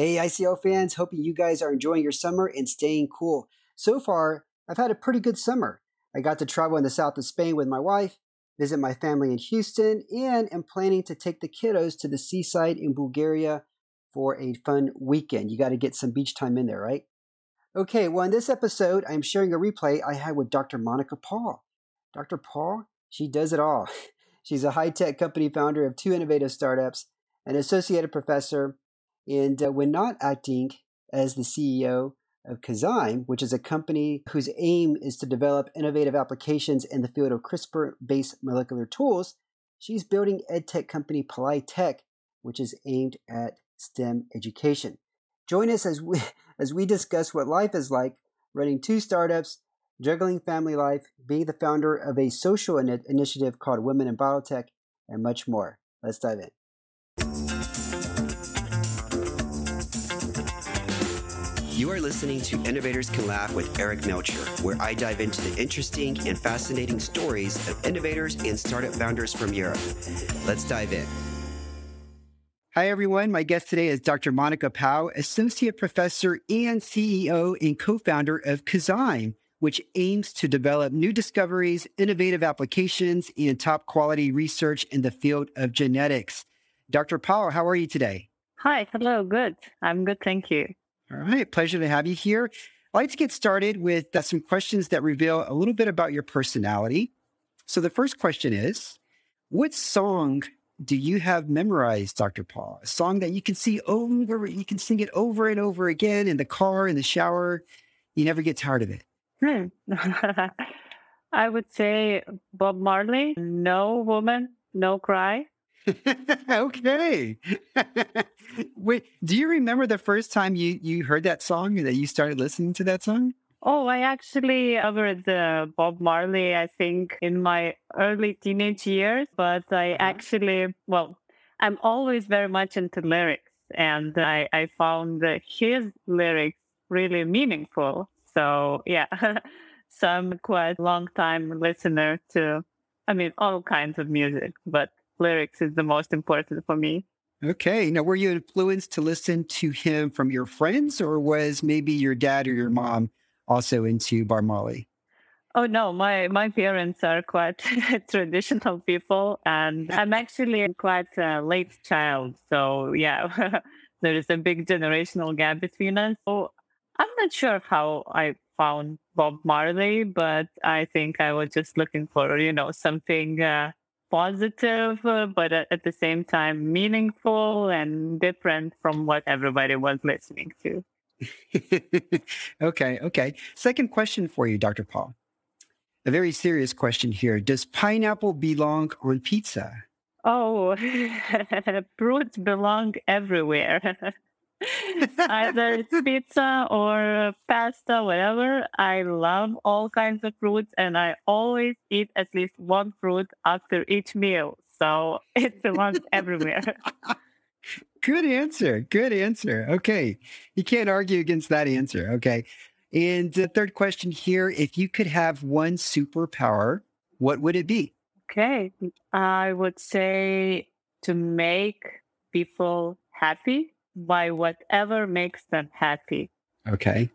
Hey, ICL fans, hoping you guys are enjoying your summer and staying cool. So far, I've had a pretty good summer. I got to travel in the south of Spain with my wife, visit my family in Houston, and am planning to take the kiddos to the seaside in Bulgaria for a fun weekend. You got to get some beach time in there, right? Okay, well, in this episode, I'm sharing a replay I had with Dr. Monica Paul. Dr. Paul, she does it all. She's a high tech company founder of two innovative startups, an associated professor, and uh, when not acting as the CEO of Caszyme, which is a company whose aim is to develop innovative applications in the field of CRISPR based molecular tools, she's building edtech company Tech, which is aimed at STEM education. Join us as we, as we discuss what life is like running two startups, juggling family life, being the founder of a social in- initiative called Women in Biotech, and much more. Let's dive in. You are listening to Innovators Can Laugh with Eric Melcher, where I dive into the interesting and fascinating stories of innovators and startup founders from Europe. Let's dive in. Hi, everyone. My guest today is Dr. Monica Pao, Associate Professor and CEO and co founder of Caszyme, which aims to develop new discoveries, innovative applications, and top quality research in the field of genetics. Dr. Pao, how are you today? Hi, hello, good. I'm good, thank you. All right. Pleasure to have you here. I'd like to get started with uh, some questions that reveal a little bit about your personality. So, the first question is What song do you have memorized, Dr. Paul? A song that you can see over, you can sing it over and over again in the car, in the shower. You never get tired of it. Hmm. I would say Bob Marley, No Woman, No Cry. okay. Wait, do you remember the first time you you heard that song that you started listening to that song? Oh, I actually heard the Bob Marley, I think, in my early teenage years, but I uh-huh. actually, well, I'm always very much into lyrics, and I, I found his lyrics really meaningful. So, yeah, so I'm quite a long time listener to, I mean, all kinds of music, but lyrics is the most important for me. Okay. Now, were you influenced to listen to him from your friends, or was maybe your dad or your mom also into Bob Marley? Oh no, my my parents are quite traditional people, and I'm actually quite a late child. So yeah, there is a big generational gap between us. So I'm not sure how I found Bob Marley, but I think I was just looking for you know something uh, positive, uh, but at the same time meaningful and different from what everybody was listening to. okay, okay. Second question for you, Dr. Paul. A very serious question here. Does pineapple belong on pizza? Oh, fruits belong everywhere. Either it's pizza or pasta, whatever. I love all kinds of fruits and I always eat at least one fruit after each meal. So it belongs everywhere. Good answer. Good answer. Okay. You can't argue against that answer. Okay. And the third question here if you could have one superpower, what would it be? Okay. I would say to make people happy by whatever makes them happy. Okay.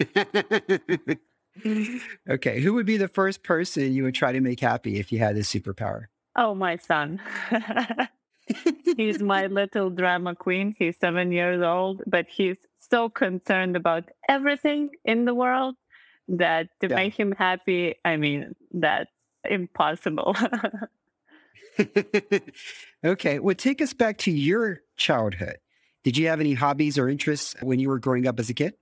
okay. Who would be the first person you would try to make happy if you had this superpower? Oh, my son. he's my little drama queen. He's seven years old, but he's so concerned about everything in the world that to yeah. make him happy, I mean, that's impossible. okay. Well, take us back to your childhood. Did you have any hobbies or interests when you were growing up as a kid?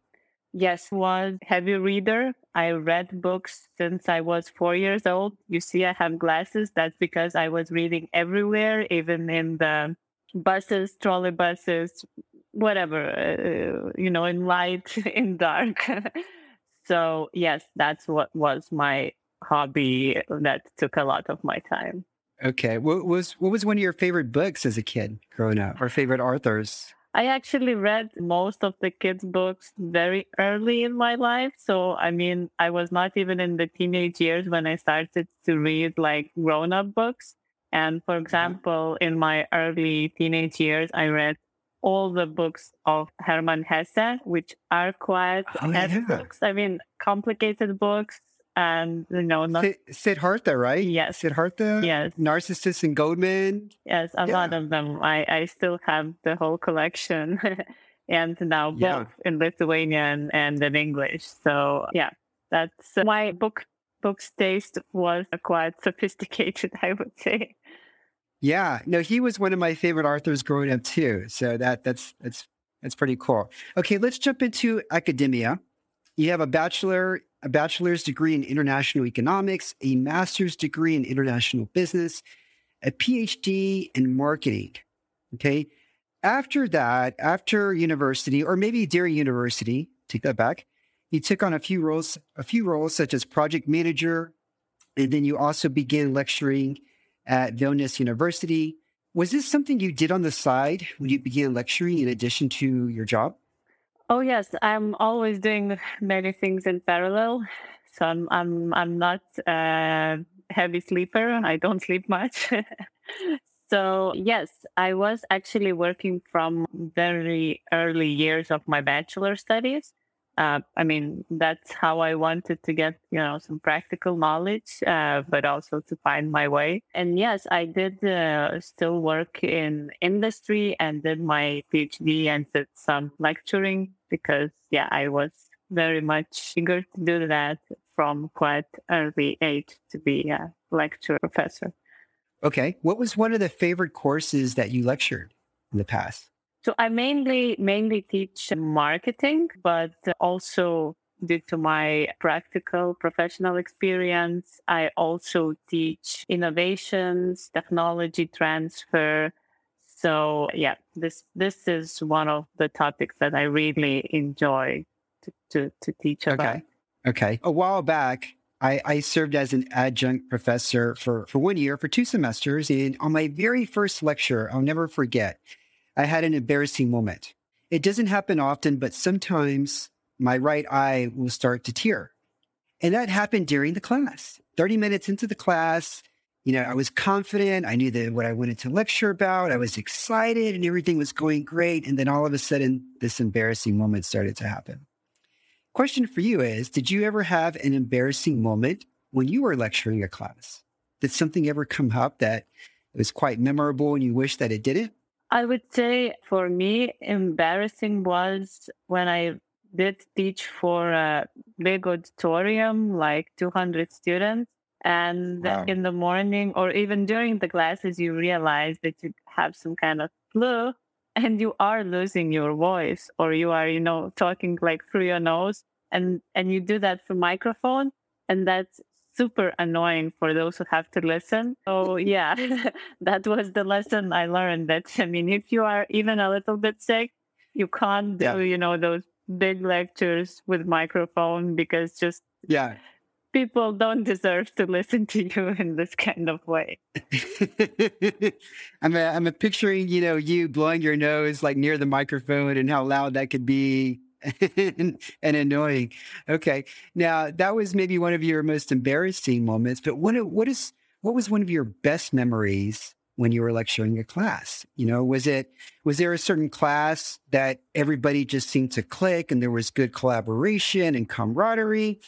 Yes, was heavy reader. I read books since I was four years old. You see, I have glasses. That's because I was reading everywhere, even in the buses, trolley buses, whatever, uh, you know, in light, in dark. so, yes, that's what was my hobby that took a lot of my time. Okay. What was what was one of your favorite books as a kid growing up or favorite authors? I actually read most of the kids' books very early in my life. So, I mean, I was not even in the teenage years when I started to read like grown up books. And for mm-hmm. example, in my early teenage years, I read all the books of Hermann Hesse, which are quite Oh, yeah. books. I mean, complicated books, and you know, not Sid, Siddhartha, right? Yes. Siddhartha? yes, Narcissus and Goldmund. yes, a lot of them. I I still have the whole collection, and now both Yeah. in Lithuanian and in English. So yeah, that's my book book's taste was quite sophisticated, I would say. Yeah. No, he was one of my favorite authors growing up too. So that that's that's that's pretty cool. Okay, let's jump into academia. You have a bachelor, a bachelor's degree in international economics, a master's degree in international business, a PhD in marketing. Okay. After that, after university, or maybe during university, take that back, you took on a few roles, a few roles such as project manager, and then you also began lecturing at Vilnius University. Was this something you did on the side when you began lecturing in addition to your job? Oh yes, I'm always doing many things in parallel. So I'm I'm I'm not a heavy sleeper. I don't sleep much. so yes, I was actually working from very early years of my bachelor studies. Uh, I mean, that's how I wanted to get, you know, some practical knowledge, uh, but also to find my way. And yes, I did uh, still work in industry and did my PhD and did some lecturing because, yeah, I was very much eager to do that from quite early age to be a lecturer professor. Okay. What was one of the favorite courses that you lectured in the past? So I mainly mainly teach marketing, but also due to my practical professional experience, I also teach innovations, technology transfer. So yeah, this this is one of the topics that I really enjoy to to, to teach about. Okay. Okay. A while back, I, I served as an adjunct professor for, for one year, for two semesters. And on my very first lecture, I'll never forget, I had an embarrassing moment. It doesn't happen often, but sometimes my right eye will start to tear. And that happened during the class. 30 minutes into the class, you know, I was confident. I knew that what I wanted to lecture about. I was excited and everything was going great. And then all of a sudden, this embarrassing moment started to happen. Question for you is Did you ever have an embarrassing moment when you were lecturing a class? Did something ever come up that was quite memorable and you wish that it didn't? I would say for me, embarrassing was when I did teach for a big auditorium, like 200 students. And Wow. in the morning or even during the classes, you realize that you have some kind of flu and you are losing your voice or you are, you know, talking like through your nose and, and you do that through microphone. And that's super annoying for those who have to listen. So yeah, that was the lesson I learned that, I mean, if you are even a little bit sick, you can't do, Yeah. you know, those big lectures with microphone because just Yeah. People don't deserve to listen to you in this kind of way. I'm a, I'm a picturing, you know, you blowing your nose like near the microphone and how loud that could be and, annoying. Okay. Now that was maybe one of your most embarrassing moments, but what, what is, what was one of your best memories when you were lecturing a class? You know, was it, was there a certain class that everybody just seemed to click and there was good collaboration and camaraderie?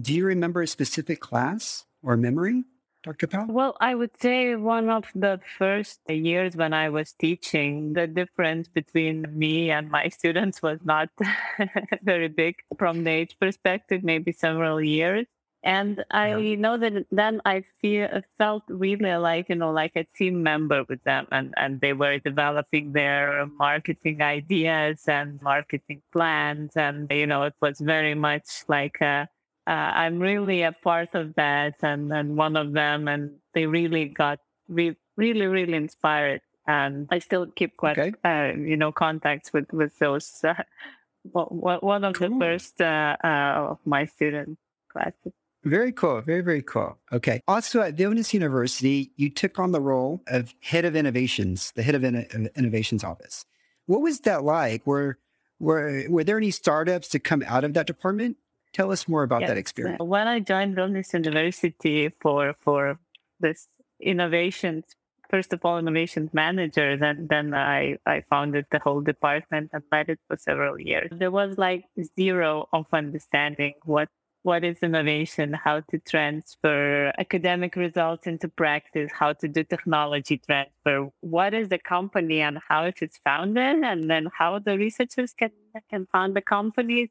Do you remember a specific class or memory, Dr. Powell? Well, I would say one of the first years when I was teaching, the difference between me and my students was not very big from the age perspective, maybe several years. And I know that then I feel felt really like you know like a team member with them, and and they were developing their marketing ideas and marketing plans, and you know it was very much like a uh, I'm really a part of that and, and one of them, and they really got re- really, really inspired. And I still keep quite, Okay. uh, you know, contacts with, with those, uh, one- of the first uh, uh, of my student classes. Very cool. Very, very cool. Okay. Also at Vilnius University, you took on the role of head of innovations, the head of Inno- innovations office. What was that like? Were, were, were there any startups to come out of that department? Tell us more about that experience. When I joined Vilnius University for for this innovation, first of all innovation manager. Then then I I founded the whole department and led it for several years. There was like zero of understanding what what is innovation, how to transfer academic results into practice, how to do technology transfer, what is the company and how it is founded, and then how the researchers can, can found the companies,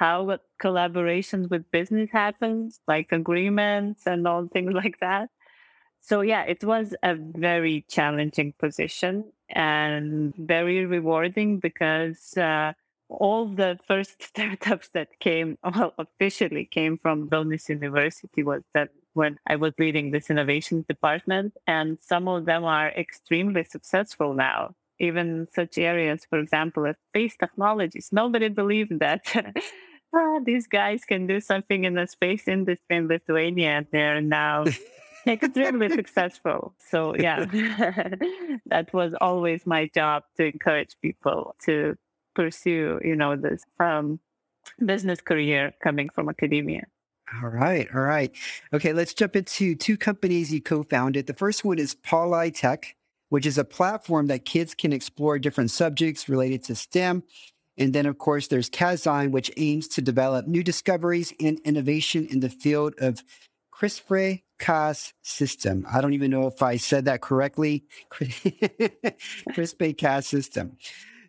how collaborations with business happens, like agreements and all things like that. So yeah, it was a very challenging position and very rewarding because uh, all the first startups that came, well, officially came from Vilnius University was that when I was leading this innovation department. And some of them are extremely successful now. Even such areas, for example, as space technologies. Nobody believed that ah, these guys can do something in the space industry in Lithuania. And they're now extremely successful. So, yeah, that was always my job to encourage people to pursue, you know, this um, business career coming from academia. All right. All right. Okay. Let's jump into two companies you co founded. The first one is Pauli Tech, which is a platform that kids can explore different subjects related to STEM. And then, of course, there's Caszyme, which aims to develop new discoveries and innovation in the field of CRISPR Cas system. I don't even know if I said that correctly. CRISPR Cas system.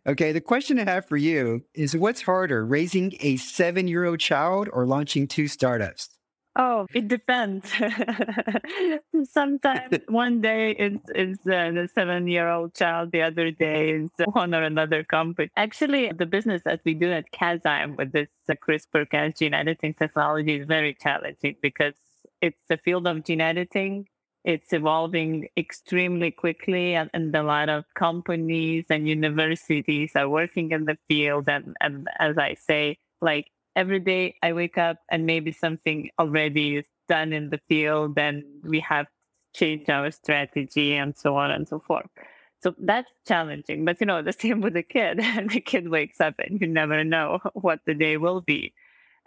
Okay, the question I have for you is what's harder, raising a seven year old child or launching two startups? Oh, it depends. Sometimes one day it's, it's uh, the seven year old child, the other day is one or another company. Actually, the business that we do at Caszyme with this uh, CRISPR Cas gene editing technology is very challenging because it's the field of gene editing it's evolving extremely quickly and, and, a lot of companies and universities are working in the field and, and as i say like every day i wake up and maybe something already is done in the field and we have changed our strategy and so on and so forth. So that's challenging but you know the same with the kid. The kid wakes up and you never know what the day will be.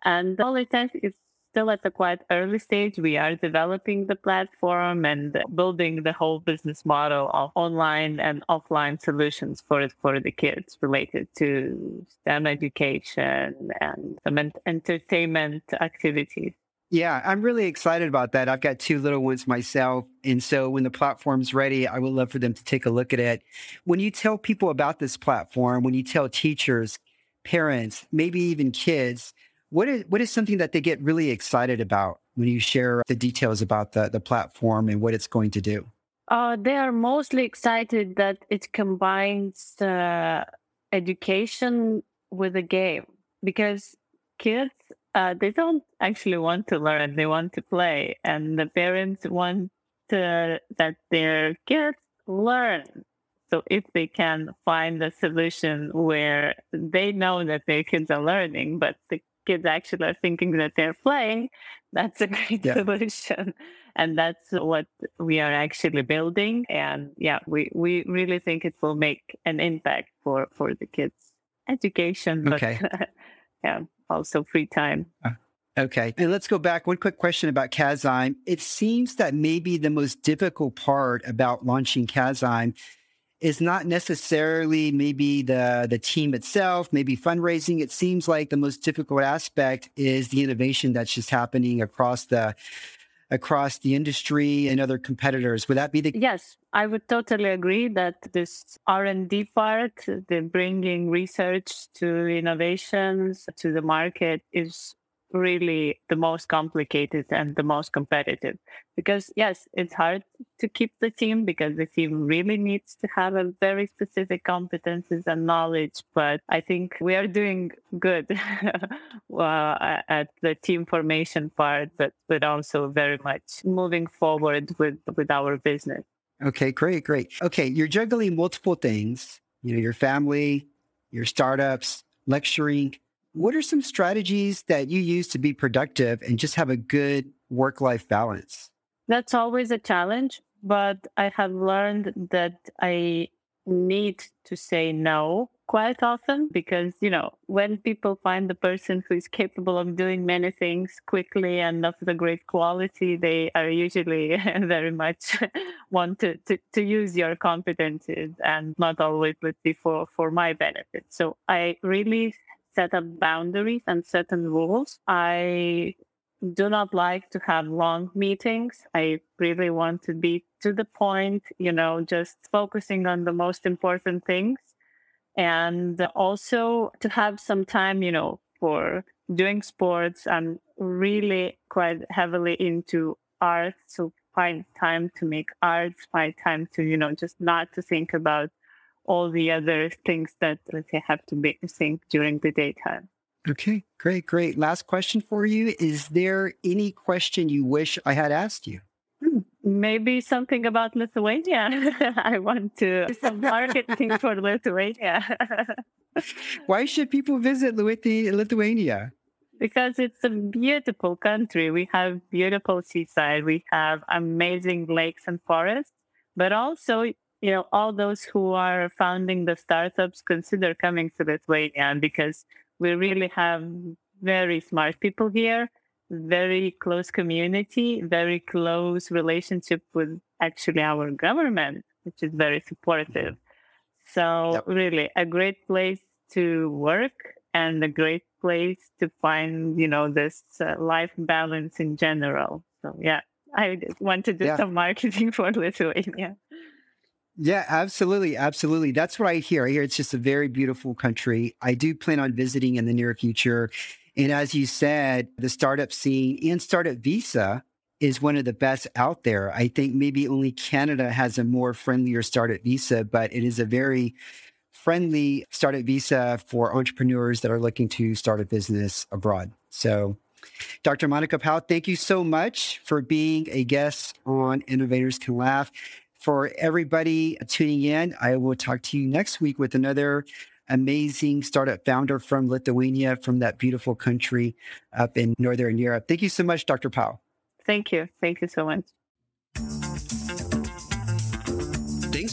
And all it is still at a quite early stage. We are developing the platform and building the whole business model of online and offline solutions for for the kids related to STEM education and entertainment activities. Yeah, I'm really excited about that. I've got two little ones myself. And so when the platform's ready, I would love for them to take a look at it. When you tell people about this platform, when you tell teachers, parents, maybe even kids, what is what is something that they get really excited about when you share the details about the, the platform and what it's going to do? Uh, they are mostly excited that it combines uh, education with a game because kids uh, they don't actually want to learn; they want to play, and the parents want to, that their kids learn. So if they can find a solution where they know that their kids are learning, but the kids actually are thinking that they're playing, that's a great yeah. solution. And that's what we are actually building. And yeah, we, we really think it will make an impact for, for the kids' education, but okay. yeah, also free time. Uh, okay. And let's go back. One quick question about Caszyme. It seems that maybe the most difficult part about launching Caszyme is not necessarily maybe the the team itself, maybe fundraising. It seems like the most difficult aspect is the innovation that's just happening across the across the industry and other competitors. Would that be the Yes, I would totally agree that this R&D part, the bringing research to innovations to the market is really the most complicated and the most competitive. Because yes it's hard to keep the team because the team really needs to have a very specific competences and knowledge but i think we are doing good at the team formation part but but also very much moving forward with with our business. Okay great great. Okay you're juggling multiple things you know your family your startups lecturing what are some strategies that you use to be productive and just have a good work life balance? That's always a challenge, but I have learned that I need to say no quite often because, you know, when people find the person who is capable of doing many things quickly and of the great quality, they are usually very much want to, to, to use your competencies and not always, see, for, for my benefit. So I really set up boundaries and certain rules. I do not like to have long meetings. I really want to be to the point, you know, just focusing on the most important things. And also to have some time, you know, for doing sports. I'm really quite heavily into art. So find time to make art, find time to, you know, just not to think about all the other things that let's say have to be think during the daytime. Okay, great, great. Last question for you. Is there any question you wish I had asked you? Hmm, maybe something about Lithuania. I want to do some marketing for Lithuania. Why should people visit Lithuania? Because it's a beautiful country. We have beautiful seaside. We have amazing lakes and forests, but also, you know, all those who are founding the startups consider coming to Lithuania because we really have very smart people here, very close community, very close relationship with actually our government, which is very supportive. So yep. really a great place to work and a great place to find, you know, this uh, life balance in general. So yeah, I want to do yeah. some marketing for Lithuania. Yeah, absolutely. Absolutely. That's what I hear. I hear it's just a very beautiful country. I do plan on visiting in the near future. And as you said, the startup scene and startup visa is one of the best out there. I think maybe only Canada has a more friendlier startup visa, but it is a very friendly startup visa for entrepreneurs that are looking to start a business abroad. So, Dr. Monica Powell, thank you so much for being a guest on Innovators Can Laugh for everybody tuning in. I will talk to you next week with another amazing startup founder from Lithuania, from that beautiful country up in Northern Europe. Thank you so much, Dr. Powell. Thank you. Thank you so much.